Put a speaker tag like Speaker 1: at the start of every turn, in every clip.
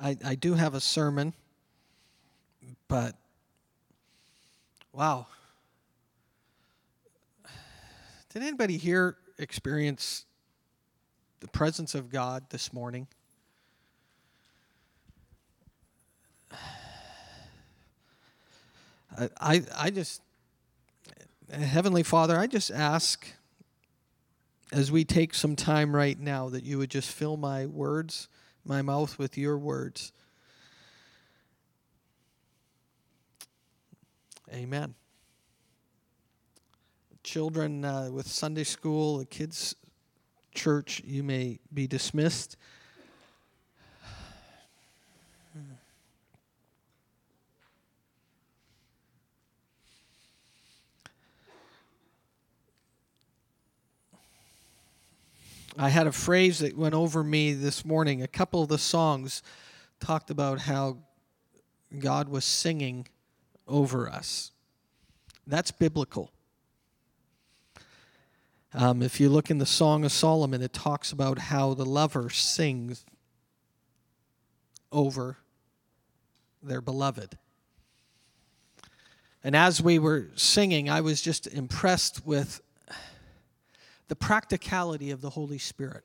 Speaker 1: I, I do have a sermon, but wow. Did anybody here experience the presence of God this morning? I, I, I just, Heavenly Father, I just ask as we take some time right now that you would just fill my words, my mouth with your words. Amen. Children uh, with Sunday school, the kids' church, you may be dismissed. I had a phrase that went over me this morning. A couple of the songs talked about how God was singing over us. That's biblical. Um, if you look in the Song of Solomon, it talks about how the lover sings over their beloved. And as we were singing, I was just impressed with the practicality of the Holy Spirit.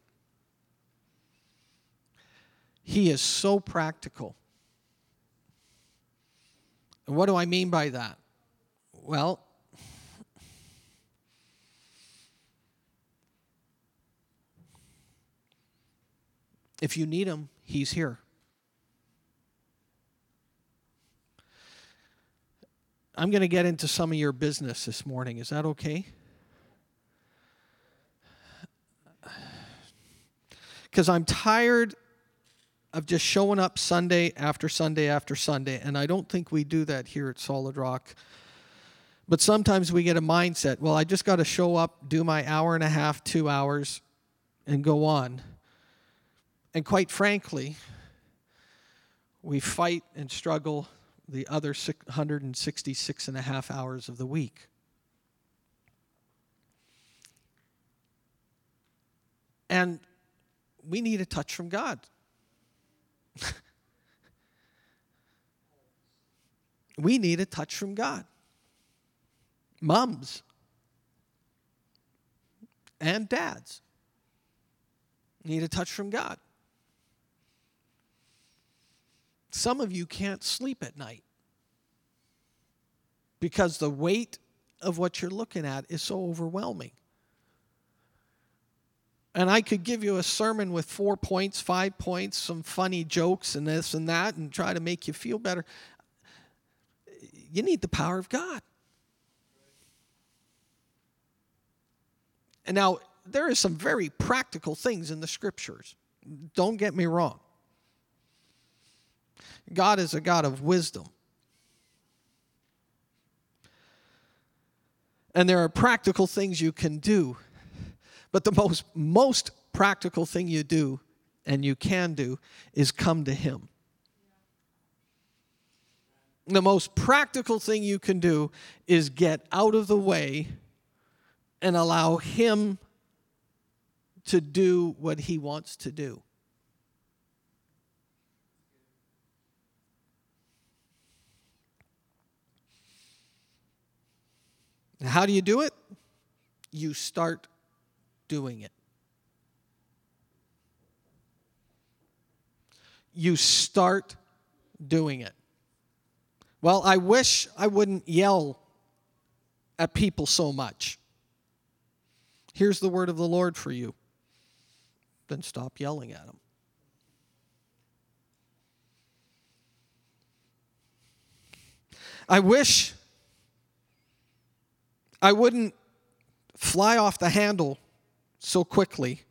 Speaker 1: He is so practical. And what do I mean by that? Well, if you need him, he's here. I'm going to get into some of your business this morning. Is that okay? Because I'm tired of just showing up Sunday after Sunday after Sunday. And I don't think we do that here at Solid Rock. But sometimes we get a mindset well, I just got to show up, do my hour and a half, two hours, and go on. And quite frankly, we fight and struggle the other 166 and a half hours of the week. And we need a touch from God. we need a touch from God. Mums and dads need a touch from God. Some of you can't sleep at night because the weight of what you're looking at is so overwhelming. And I could give you a sermon with four points, five points, some funny jokes, and this and that, and try to make you feel better. You need the power of God. And now, there are some very practical things in the scriptures. Don't get me wrong. God is a God of wisdom. And there are practical things you can do but the most, most practical thing you do and you can do is come to Him. The most practical thing you can do is get out of the way and allow Him to do what He wants to do. How do you do it? You start doing it. You start doing it. Well, I wish I wouldn't yell at people so much. Here's the word of the Lord for you. Then stop yelling at them. I wish I wouldn't fly off the handle so quickly.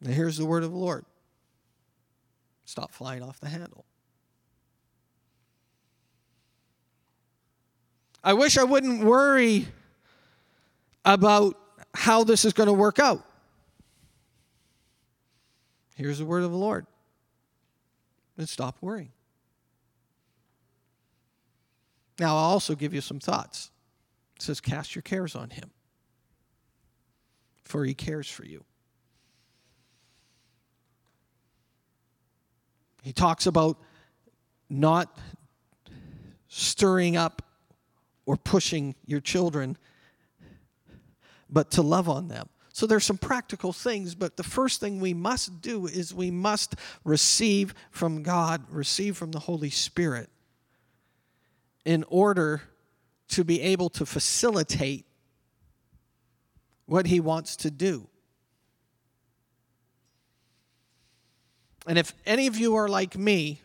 Speaker 1: Now, here's the word of the Lord stop flying off the handle. I wish I wouldn't worry about how this is going to work out. Here's the word of the Lord. And stop worrying. Now, I'll also give you some thoughts. It says, Cast your cares on him for he cares for you. He talks about not stirring up or pushing your children, but to love on them. So there's some practical things, but the first thing we must do is we must receive from God, receive from the Holy Spirit in order to be able to facilitate what he wants to do. And if any of you are like me,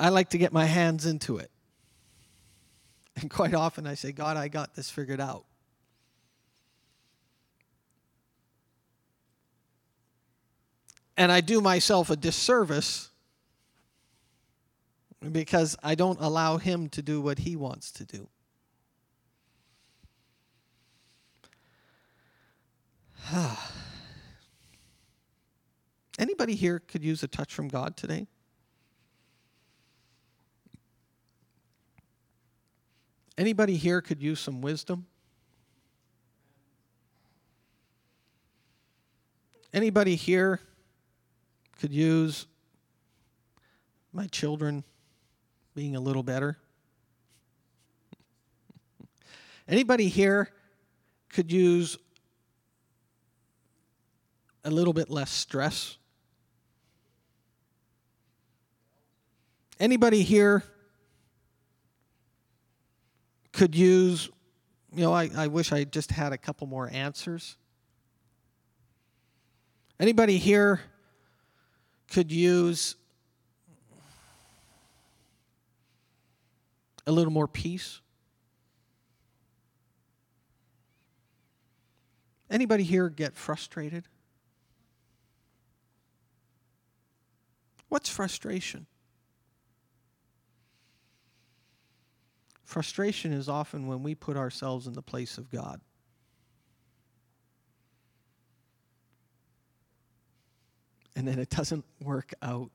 Speaker 1: I like to get my hands into it. And quite often I say, God, I got this figured out. And I do myself a disservice because I don't allow Him to do what He wants to do. Anybody here could use a touch from God today? Anybody here could use some wisdom? Anybody here could use my children being a little better? Anybody here could use a little bit less stress? Anybody here could use, you know, I, I wish I just had a couple more answers. Anybody here could use a little more peace? Anybody here get frustrated? What's frustration? Frustration is often when we put ourselves in the place of God. And then it doesn't work out.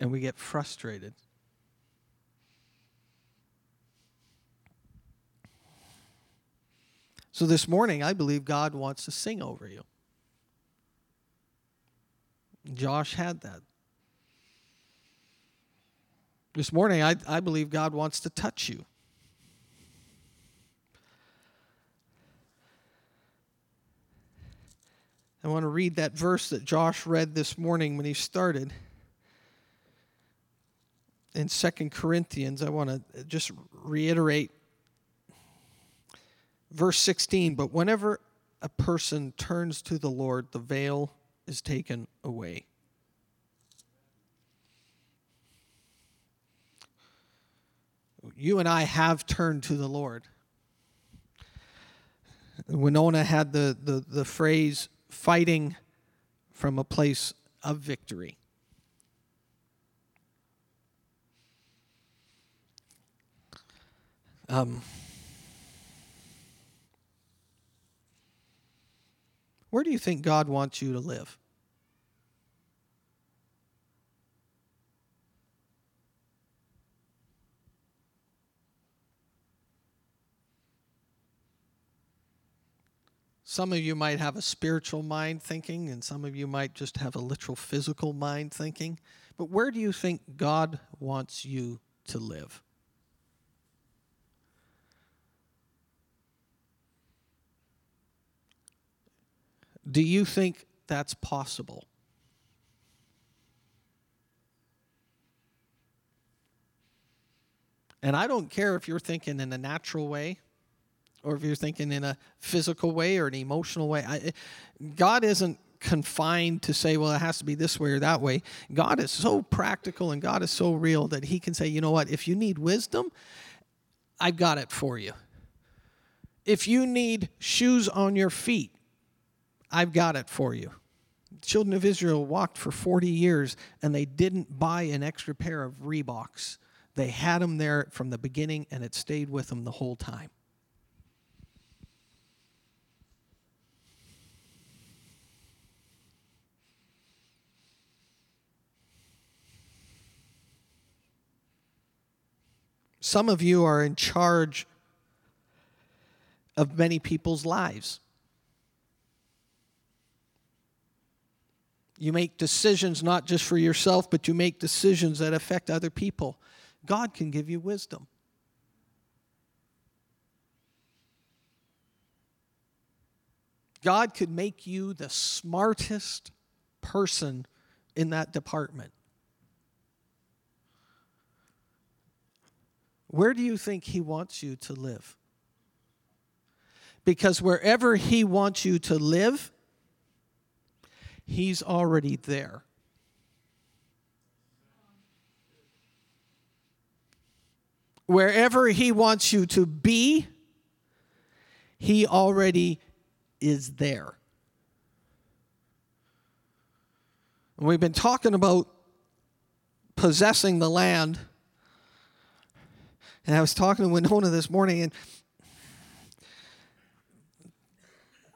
Speaker 1: And we get frustrated. So this morning, I believe God wants to sing over you. Josh had that. This morning, I, I believe God wants to touch you. I want to read that verse that Josh read this morning when he started. In Second Corinthians, I want to just reiterate verse 16. But whenever a person turns to the Lord, the veil is taken away. you and I have turned to the Lord. Winona had the, the, the phrase fighting from a place of victory. Um, where do you think God wants you to live? Some of you might have a spiritual mind thinking, and some of you might just have a literal physical mind thinking. But where do you think God wants you to live? Do you think that's possible? And I don't care if you're thinking in a natural way or if you're thinking in a physical way or an emotional way. I, God isn't confined to say, well, it has to be this way or that way. God is so practical and God is so real that He can say, you know what, if you need wisdom, I've got it for you. If you need shoes on your feet, I've got it for you. The children of Israel walked for 40 years and they didn't buy an extra pair of Reeboks. They had them there from the beginning and it stayed with them the whole time. Some of you are in charge of many people's lives. You make decisions not just for yourself, but you make decisions that affect other people. God can give you wisdom. God could make you the smartest person in that department. Where do you think He wants you to live? Because wherever He wants you to live, He's already there. Wherever He wants you to be, He already is there. And we've been talking about possessing the land. And I was talking to Winona this morning, and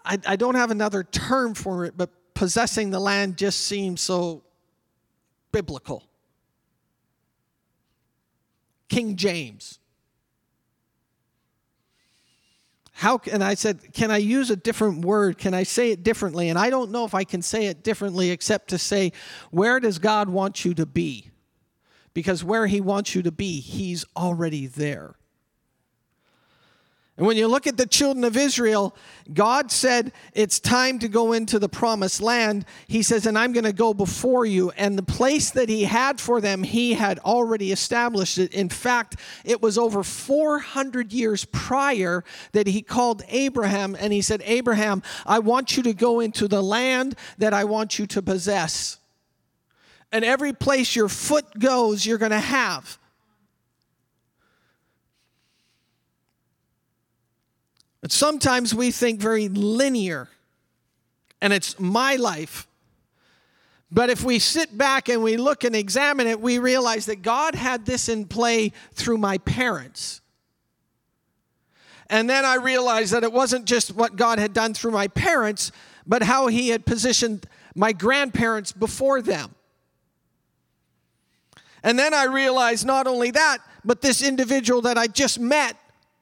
Speaker 1: I, I don't have another term for it, but possessing the land just seems so biblical. King James. How and I said, can I use a different word? Can I say it differently? And I don't know if I can say it differently except to say, where does God want you to be? Because where he wants you to be, he's already there. And when you look at the children of Israel, God said, It's time to go into the promised land. He says, And I'm going to go before you. And the place that He had for them, He had already established it. In fact, it was over 400 years prior that He called Abraham and He said, Abraham, I want you to go into the land that I want you to possess. And every place your foot goes, you're going to have. But sometimes we think very linear, and it's my life. But if we sit back and we look and examine it, we realize that God had this in play through my parents. And then I realized that it wasn't just what God had done through my parents, but how He had positioned my grandparents before them. And then I realized not only that, but this individual that I just met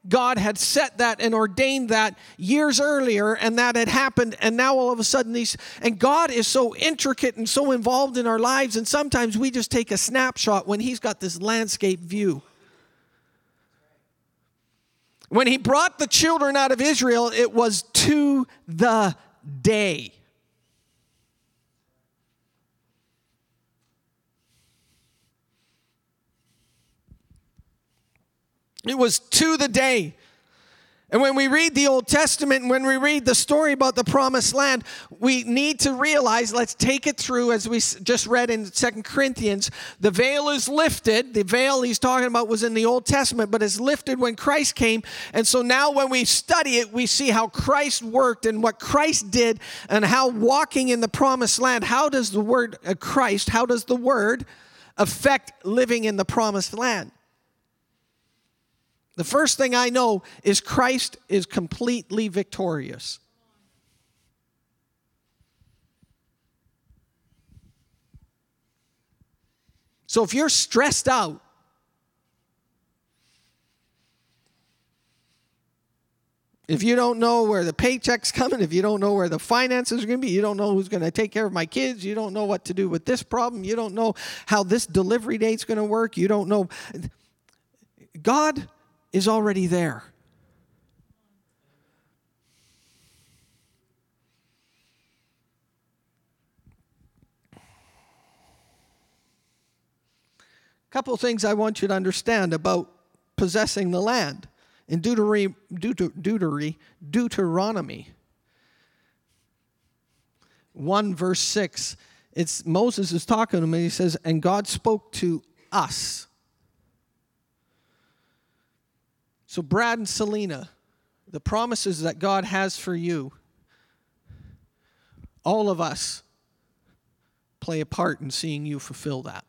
Speaker 1: God had set that and ordained that years earlier, and that had happened, and now all of a sudden these, and God is so intricate and so involved in our lives, and sometimes we just take a snapshot when He's got this landscape view. When He brought the children out of Israel, it was to the day. It was to the day. And when we read the Old Testament when we read the story about the promised land, we need to realize, let's take it through as we just read in Second Corinthians. The veil is lifted. The veil he's talking about was in the Old Testament, but is lifted when Christ came. And so now when we study it, we see how Christ worked and what Christ did and how walking in the promised land, how does the word uh, Christ, how does the word affect living in the promised land? The first thing I know is Christ is completely victorious. So if you're stressed out, if you don't know where the paycheck's coming, if you don't know where the finances are going to be, you don't know who's going to take care of my kids, you don't know what to do with this problem, you don't know how this delivery date's going to work, you don't know. God is already there. Couple things I want you to understand about possessing the land. In Deuteronomy, Deuteronomy 1 verse 6, it's Moses is talking to him and he says, And God spoke to us So, Brad and Selena, the promises that God has for you, all of us play a part in seeing you fulfill that.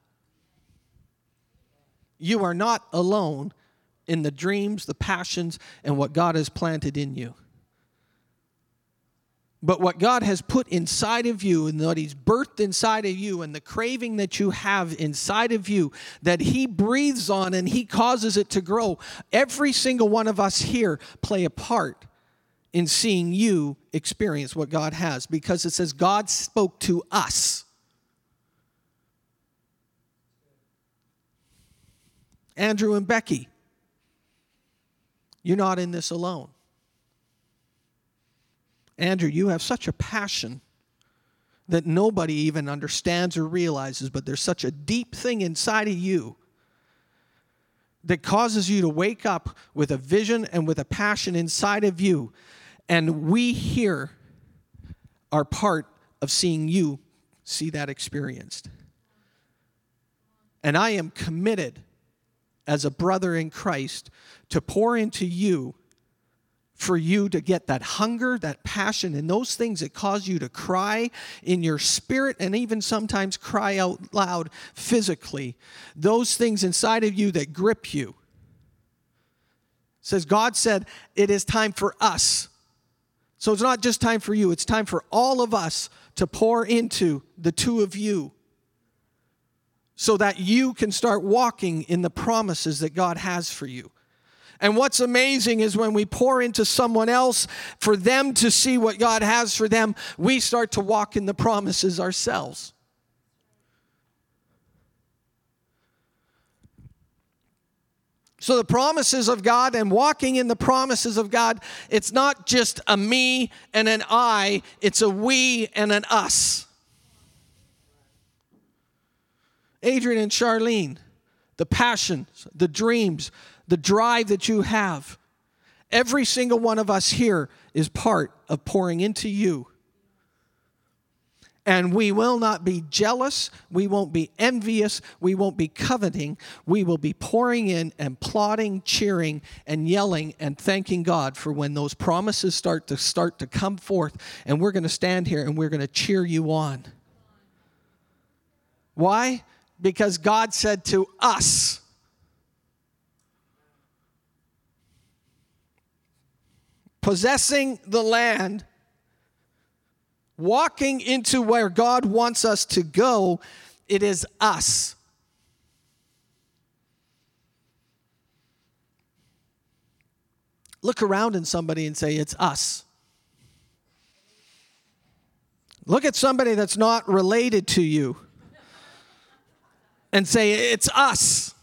Speaker 1: You are not alone in the dreams, the passions, and what God has planted in you. But what God has put inside of you and what He's birthed inside of you and the craving that you have inside of you that He breathes on and He causes it to grow, every single one of us here play a part in seeing you experience what God has because it says God spoke to us. Andrew and Becky, you're not in this alone. Andrew, you have such a passion that nobody even understands or realizes, but there's such a deep thing inside of you that causes you to wake up with a vision and with a passion inside of you. And we here are part of seeing you see that experienced. And I am committed as a brother in Christ to pour into you for you to get that hunger, that passion, and those things that cause you to cry in your spirit and even sometimes cry out loud physically. Those things inside of you that grip you. It says God said it is time for us. So it's not just time for you, it's time for all of us to pour into the two of you so that you can start walking in the promises that God has for you. And what's amazing is when we pour into someone else for them to see what God has for them, we start to walk in the promises ourselves. So, the promises of God and walking in the promises of God, it's not just a me and an I, it's a we and an us. Adrian and Charlene, the passions, the dreams, the drive that you have. Every single one of us here is part of pouring into you. And we will not be jealous. We won't be envious. We won't be coveting. We will be pouring in and plotting, cheering, and yelling and thanking God for when those promises start to start to come forth. And we're going to stand here and we're going to cheer you on. Why? Because God said to us, possessing the land, walking into where God wants us to go, it is us. Look around in somebody and say, It's us. Look at somebody that's not related to you and say, It's us.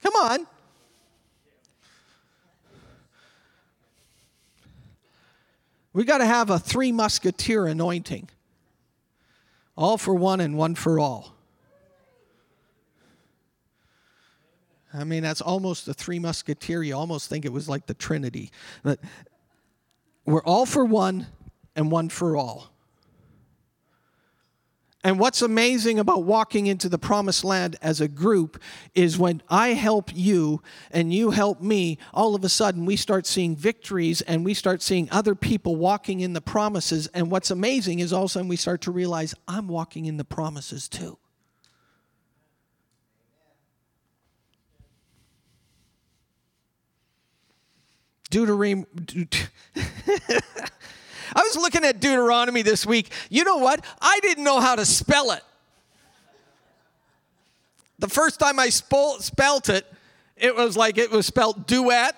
Speaker 1: Come on. We got to have a three musketeer anointing all for one and one for all. I mean, that's almost the three musketeer. You almost think it was like the Trinity. But we're all for one and one for all. And what's amazing about walking into the promised land as a group is when I help you and you help me, all of a sudden we start seeing victories and we start seeing other people walking in the promises. And what's amazing is all of a sudden we start to realize I'm walking in the promises too. Deuteronomy. I was looking at Deuteronomy this week. You know what? I didn't know how to spell it. The first time I spelt it, it was like it was spelled duet,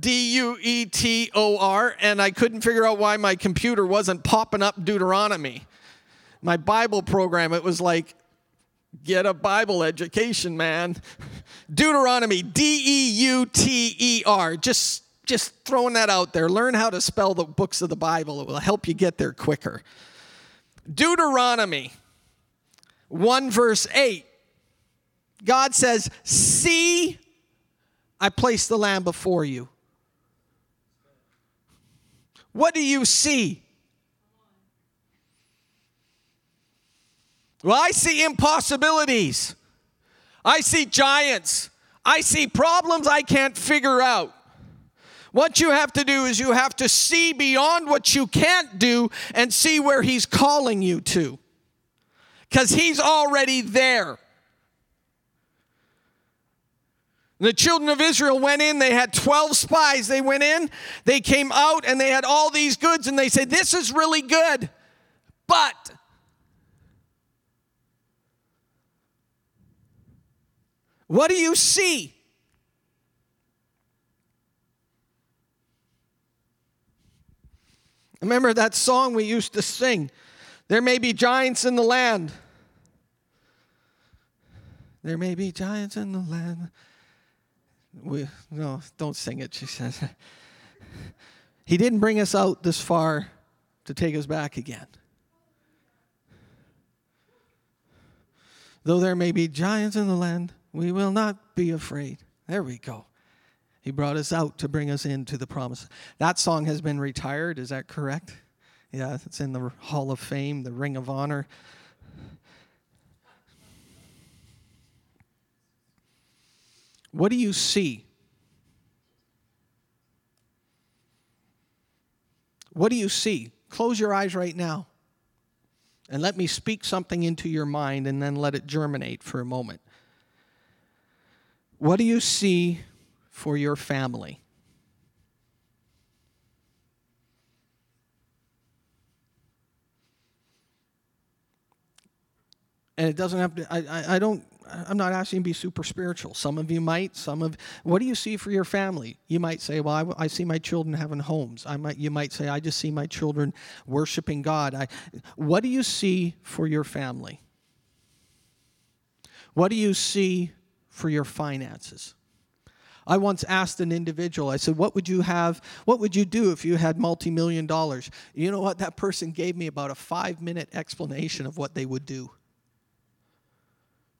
Speaker 1: D U E T O R, and I couldn't figure out why my computer wasn't popping up Deuteronomy. My Bible program, it was like, get a Bible education, man. Deuteronomy, D E U T E R. Just just throwing that out there. Learn how to spell the books of the Bible, it will help you get there quicker. Deuteronomy 1, verse 8. God says, See, I place the land before you. What do you see? Well, I see impossibilities. I see giants. I see problems I can't figure out. What you have to do is you have to see beyond what you can't do and see where He's calling you to. Because He's already there. The children of Israel went in, they had 12 spies. They went in, they came out, and they had all these goods, and they said, This is really good. But what do you see? Remember that song we used to sing? There may be giants in the land. There may be giants in the land. We, no, don't sing it, she says. he didn't bring us out this far to take us back again. Though there may be giants in the land, we will not be afraid. There we go. He brought us out to bring us into the promise. That song has been retired, is that correct? Yeah, it's in the Hall of Fame, the Ring of Honor. What do you see? What do you see? Close your eyes right now and let me speak something into your mind and then let it germinate for a moment. What do you see for your family? And it doesn't have to, I, I, I don't I'm not asking to be super spiritual. Some of you might. Some of what do you see for your family? You might say, "Well, I, I, see my children having homes." I might. You might say, "I just see my children worshiping God." I, what do you see for your family? What do you see for your finances? I once asked an individual. I said, "What would you have? What would you do if you had multi-million dollars?" You know what? That person gave me about a five-minute explanation of what they would do.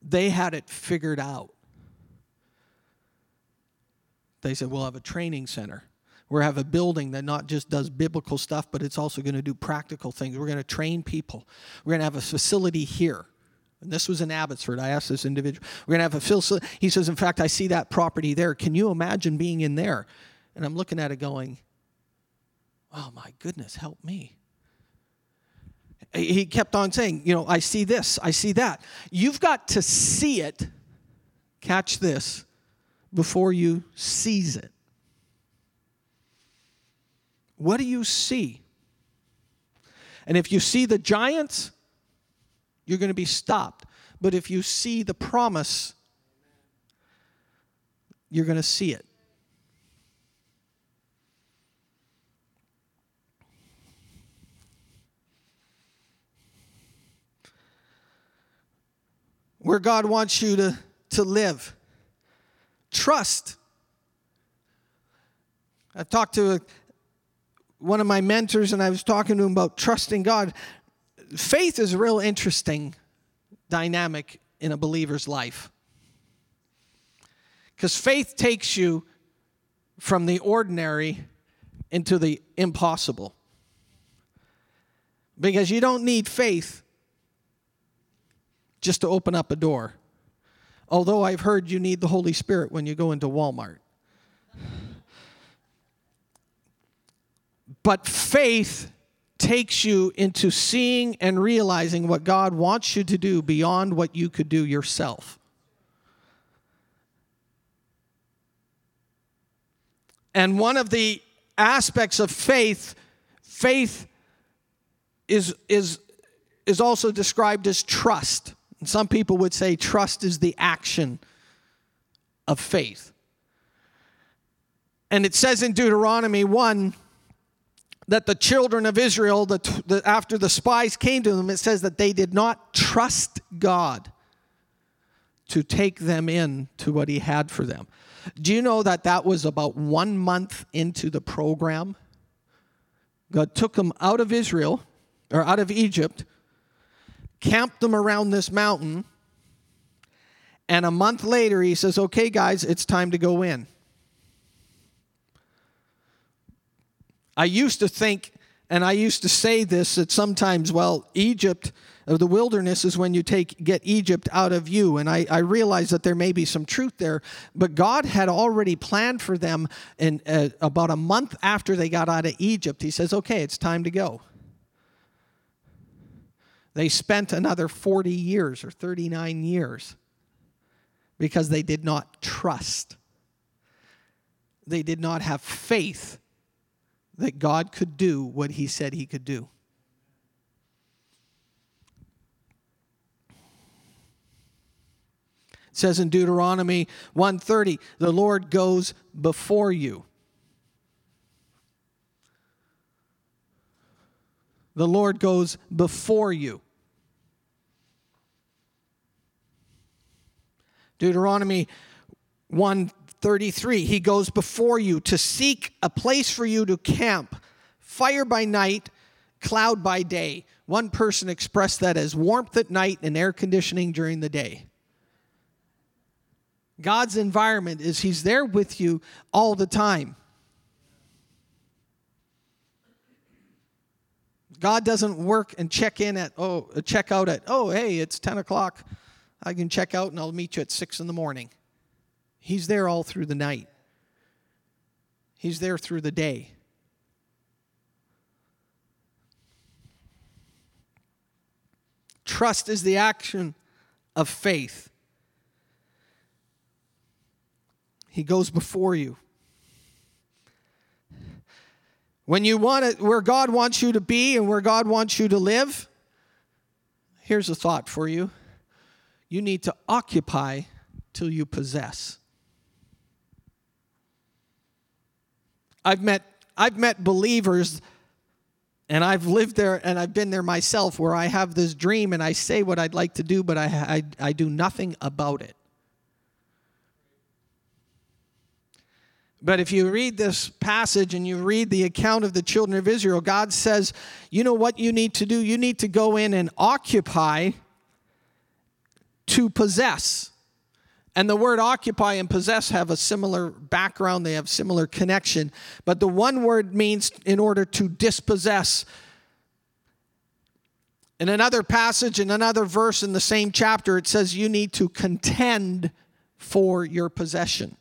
Speaker 1: They had it figured out. They said, We'll have a training center. We'll have a building that not just does biblical stuff, but it's also going to do practical things. We're going to train people. We're going to have a facility here. And this was in Abbotsford. I asked this individual, we're going to have a facility. He says, In fact, I see that property there. Can you imagine being in there? And I'm looking at it going, Oh my goodness, help me he kept on saying, You know, I see this, I see that. You've got to see it, catch this, before you seize it. What do you see? And if you see the giants, you're going to be stopped. But if you see the promise, you're going to see it. where God wants you to, to live. Trust. I've talked to a, one of my mentors and I was talking to him about trusting God. Faith is a real interesting dynamic in a believer's life. Because faith takes you from the ordinary into the impossible. Because you don't need faith just to open up a door. Although I've heard you need the Holy Spirit when you go into Walmart. But faith takes you into seeing and realizing what God wants you to do beyond what you could do yourself. And one of the aspects of faith, faith is, is, is also described as trust. And some people would say trust is the action of faith. And it says in Deuteronomy 1 that the children of Israel, the, the, after the spies came to them, it says that they did not trust God to take them in to what He had for them. Do you know that that was about one month into the program? God took them out of Israel, or out of Egypt, camped them around this mountain. And a month later, he says, Okay, guys, it's time to go in. I used to think, and I used to say this, that sometimes, well, Egypt, of the wilderness is when you take get Egypt out of you. And I, I realize that there may be some truth there, but God had already planned for them in uh, about a month after they got out of Egypt. He says, okay, it's time to go. They spent another 40 years or 39 years because they did not trust. They did not have faith that God could do what he said he could do. It says in Deuteronomy 1:30, the Lord goes before you. The Lord goes before you. Deuteronomy 133 He goes before you to seek a place for you to camp, fire by night, cloud by day. One person expressed that as warmth at night and air conditioning during the day. God's environment is He's there with you all the time. God doesn't work and check in at, oh, check out at, oh, hey, it's 10 o'clock. I can check out and I'll meet you at 6 in the morning. He's there all through the night, He's there through the day. Trust is the action of faith. He goes before you. When you want it where God wants you to be and where God wants you to live, here's a thought for you. You need to occupy till you possess. I've met I've met believers and I've lived there and I've been there myself where I have this dream and I say what I'd like to do, but I, I, I do nothing about it. But if you read this passage and you read the account of the children of Israel, God says, you know what you need to do? You need to go in and occupy to possess. And the word occupy and possess have a similar background, they have similar connection. But the one word means in order to dispossess. In another passage, in another verse in the same chapter, it says you need to contend for your possession.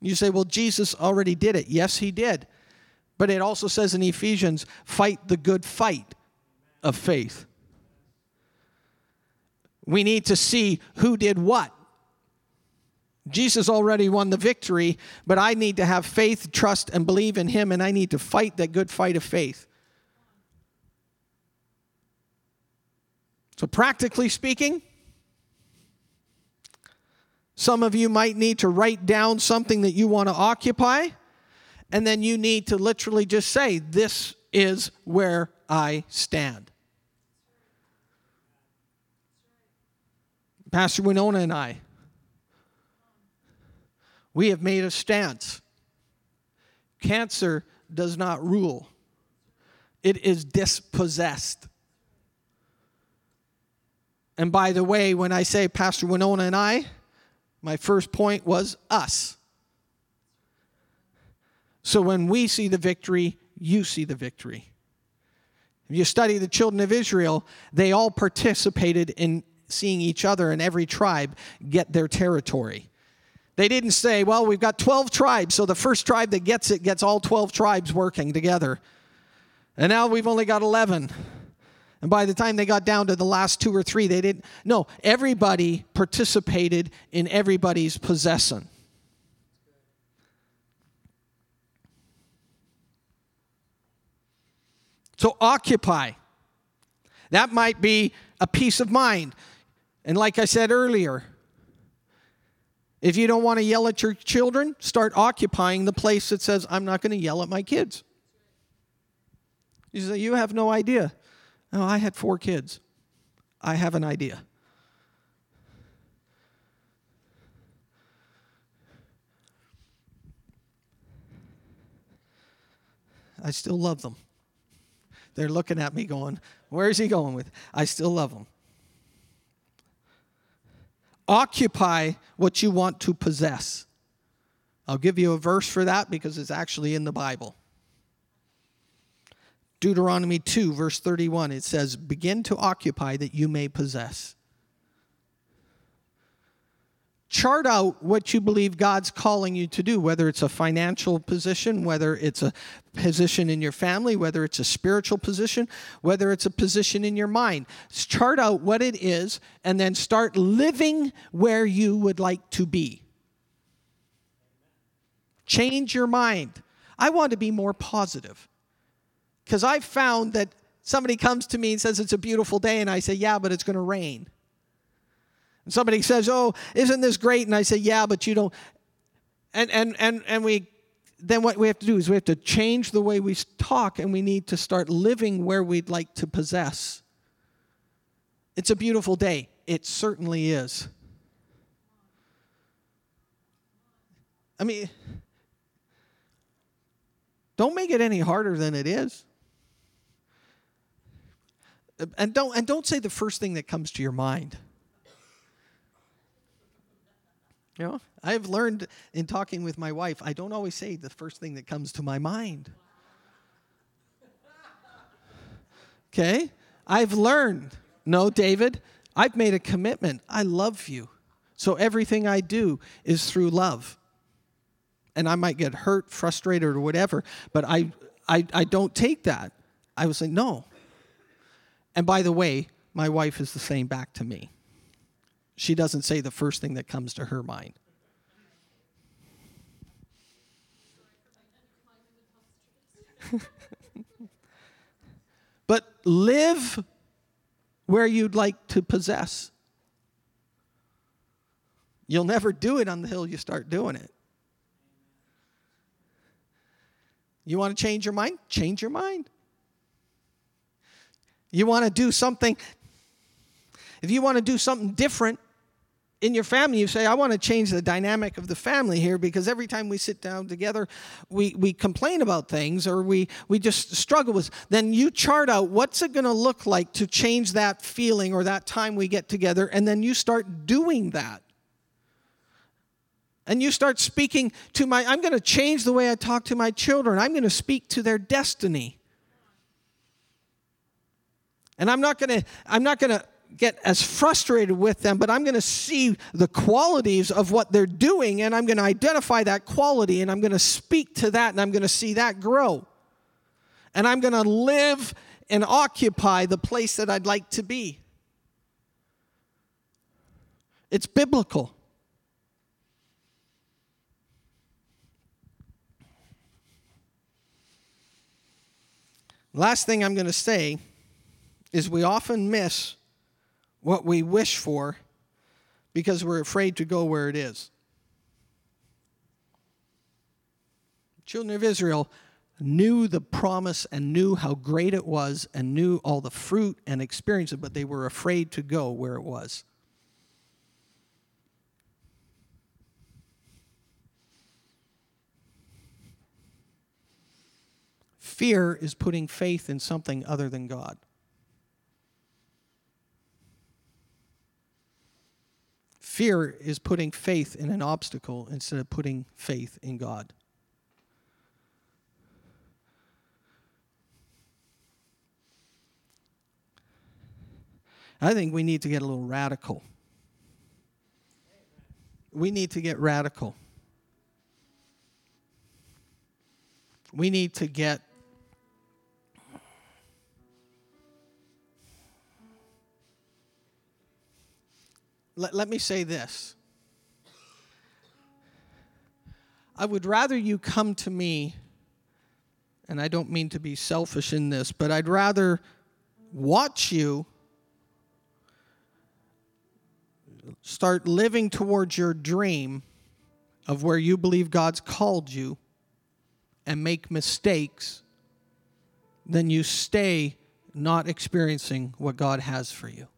Speaker 1: You say, well, Jesus already did it. Yes, he did. But it also says in Ephesians, fight the good fight of faith. We need to see who did what. Jesus already won the victory, but I need to have faith, trust, and believe in him, and I need to fight that good fight of faith. So, practically speaking, some of you might need to write down something that you want to occupy, and then you need to literally just say, This is where I stand. Pastor Winona and I, we have made a stance. Cancer does not rule, it is dispossessed. And by the way, when I say Pastor Winona and I, my first point was us. So when we see the victory, you see the victory. If you study the children of Israel, they all participated in seeing each other and every tribe get their territory. They didn't say, well, we've got 12 tribes, so the first tribe that gets it gets all 12 tribes working together. And now we've only got 11. And by the time they got down to the last two or three, they didn't. No, everybody participated in everybody's possession. So occupy. That might be a peace of mind. And like I said earlier, if you don't want to yell at your children, start occupying the place that says, I'm not going to yell at my kids. You say, You have no idea. No, I had four kids. I have an idea. I still love them. They're looking at me going, Where is he going with? I still love them. Occupy what you want to possess. I'll give you a verse for that because it's actually in the Bible. Deuteronomy 2, verse 31, it says, Begin to occupy that you may possess. Chart out what you believe God's calling you to do, whether it's a financial position, whether it's a position in your family, whether it's a spiritual position, whether it's a position in your mind. Chart out what it is and then start living where you would like to be. Change your mind. I want to be more positive. Because I've found that somebody comes to me and says it's a beautiful day, and I say, Yeah, but it's going to rain. And somebody says, Oh, isn't this great? And I say, Yeah, but you don't. And, and, and, and we, then what we have to do is we have to change the way we talk, and we need to start living where we'd like to possess. It's a beautiful day. It certainly is. I mean, don't make it any harder than it is. And don't and don't say the first thing that comes to your mind. You know, I've learned in talking with my wife, I don't always say the first thing that comes to my mind. Okay? I've learned, no, David, I've made a commitment. I love you. So everything I do is through love. And I might get hurt, frustrated, or whatever, but I, I, I don't take that. I was like, no. And by the way, my wife is the same back to me. She doesn't say the first thing that comes to her mind. but live where you'd like to possess. You'll never do it on the hill you start doing it. You want to change your mind? Change your mind. You want to do something, if you want to do something different in your family, you say, I want to change the dynamic of the family here because every time we sit down together, we, we complain about things or we, we just struggle with. Then you chart out what's it going to look like to change that feeling or that time we get together, and then you start doing that and you start speaking to my i'm going to change the way i talk to my children i'm going to speak to their destiny and i'm not going to i'm not going to get as frustrated with them but i'm going to see the qualities of what they're doing and i'm going to identify that quality and i'm going to speak to that and i'm going to see that grow. And i'm going to live and occupy the place that i'd like to be. It's biblical. Last thing I'm going to say is we often miss what we wish for because we're afraid to go where it is. Children of Israel knew the promise and knew how great it was and knew all the fruit and experience it, but they were afraid to go where it was. Fear is putting faith in something other than God. Fear is putting faith in an obstacle instead of putting faith in God. I think we need to get a little radical. We need to get radical. We need to get let, let me say this. I would rather you come to me, and I don't mean to be selfish in this, but I'd rather watch you start living towards your dream of where you believe God's called you and make mistakes than you stay not experiencing what God has for you.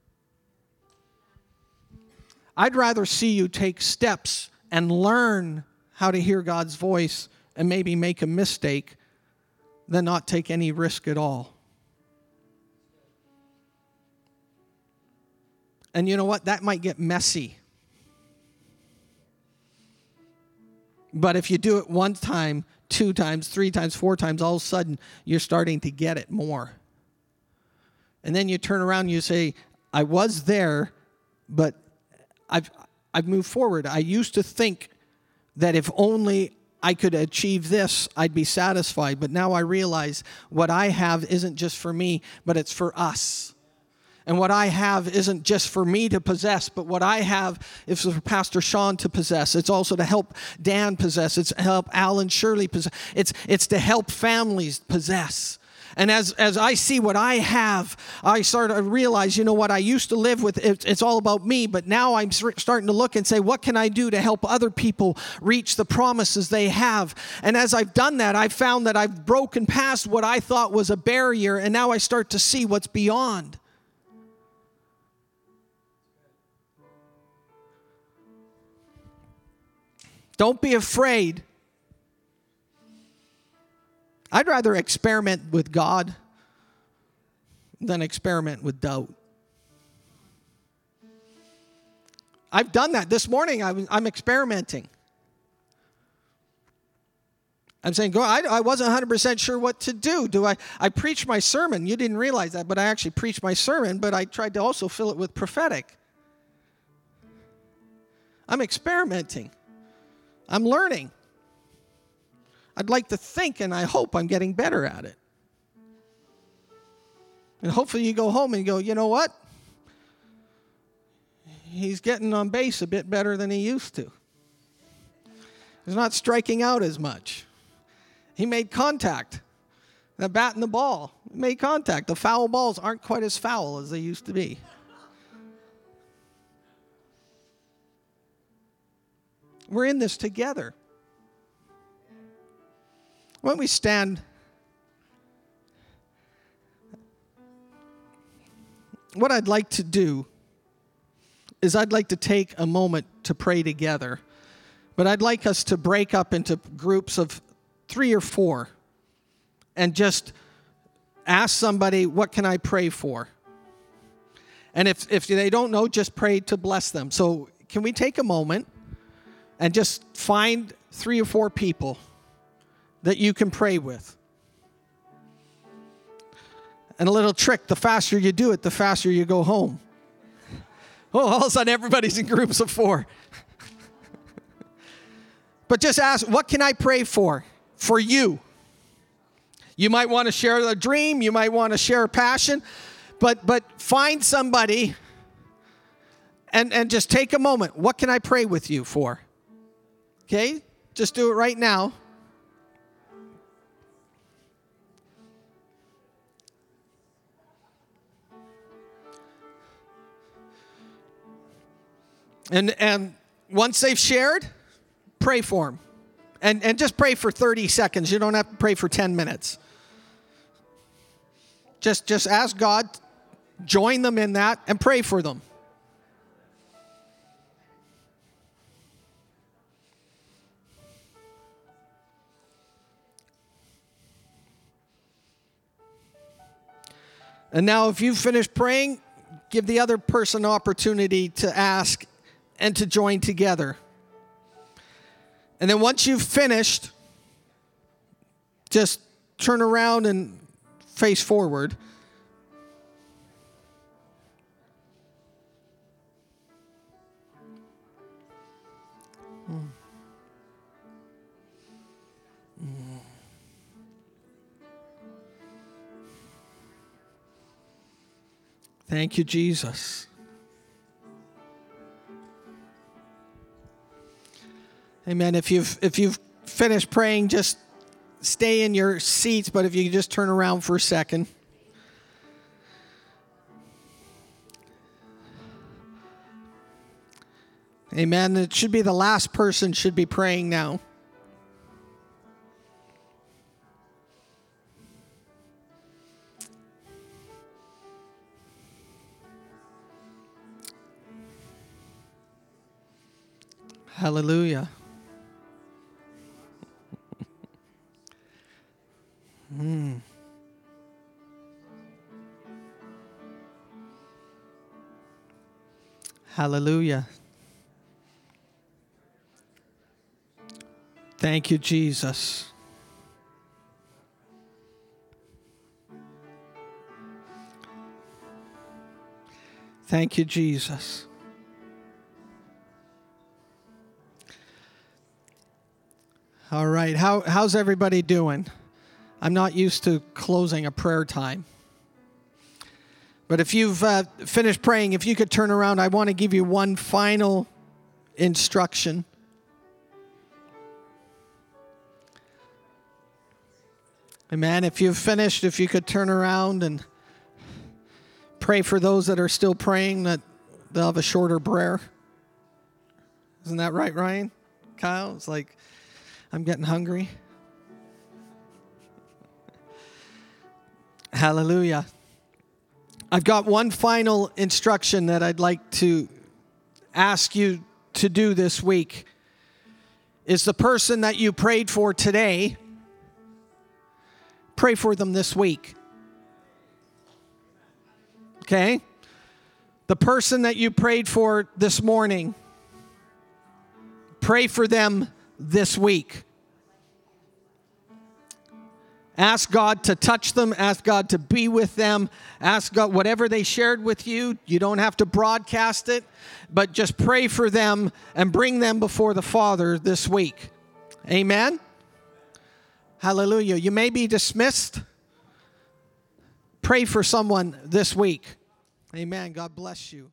Speaker 1: I'd rather see you take steps and learn how to hear God's voice and maybe make a mistake than not take any risk at all. And you know what? That might get messy. But if you do it one time, two times, three times, four times, all of a sudden you're starting to get it more. And then you turn around and you say, I was there, but I've, I've moved forward. I used to think that if only I could achieve this, I'd be satisfied. But now I realize what I have isn't just for me, but it's for us. And what I have isn't just for me to possess, but what I have is for Pastor Sean to possess. It's also to help Dan possess. It's to help Alan Shirley possess. It's, it's to help families possess. And as, as I see what I have, I start to realize, you know what, I used to live with, it, it's all about me, but now I'm starting to look and say, what can I do to help other people reach the promises they have? And as I've done that, I've found that I've broken past what I thought was a barrier, and now I start to see what's beyond. Don't be afraid. I'd rather experiment with God than experiment with doubt. I've done that. This morning, I am experimenting. I'm saying, go, I, I wasn't 100% sure what to do. Do I, I preached my sermon. You didn't realize that, but I actually preached my sermon, but I tried to also fill it with prophetic. I'm experimenting. I'm learning. I'd like to think and I hope I'm getting better at it. And hopefully you go home and go, you know what? He's getting on base a bit better than he used to. He's not striking out as much. He made contact. The bat and the ball made contact. The foul balls aren't quite as foul as they used to be. We're in this together. Why don't we stand? What I'd like to do is I'd like to take a moment to pray together. But I'd like us to break up into groups of three or four and just ask somebody, What can I pray for? And if, if they don't know, just pray to bless them. So, can we take a moment and just find three or four people that you can pray with? And a little trick the faster you do it, the faster you go home. Oh, all of a sudden, everybody's in groups of four. but just ask, What can I pray for? For you. You might want to share a dream, you might want to share a passion, but, but find somebody and, and just take a moment. What can I pray with you for? Okay? Just do it right now. And, and once they've shared, pray for them. And, and just pray for 30 seconds. You don't have to pray for 10 minutes. Just, just ask God, join them in that, and pray for them. And now, if you've finished praying, give the other person opportunity to ask and to join together. And then once you've finished, just turn around and face forward. Thank you, Jesus. Amen. If you've if you've finished praying, just stay in your seats, but if you just turn around for a second. Amen. It should be the last person should be praying now. Hallelujah. Mm. Hallelujah. Thank you, Jesus. Thank you, Jesus. All right. How, how's everybody doing? I'm not used to closing a prayer time. But if you've uh, finished praying, if you could turn around, I want to give you one final instruction. Amen. If you've finished, if you could turn around and pray for those that are still praying that they'll have a shorter prayer. Isn't that right, Ryan? Kyle? It's like I'm getting hungry. Hallelujah. I've got one final instruction that I'd like to ask you to do this week. is the person that you prayed for today. Pray for them this week. Okay? The person that you prayed for this morning, pray for them this week. Ask God to touch them, ask God to be with them, ask God whatever they shared with you. You don't have to broadcast it, but just pray for them and bring them before the Father this week. Amen. Hallelujah. You may be dismissed. Pray for someone this week. Amen. God bless you.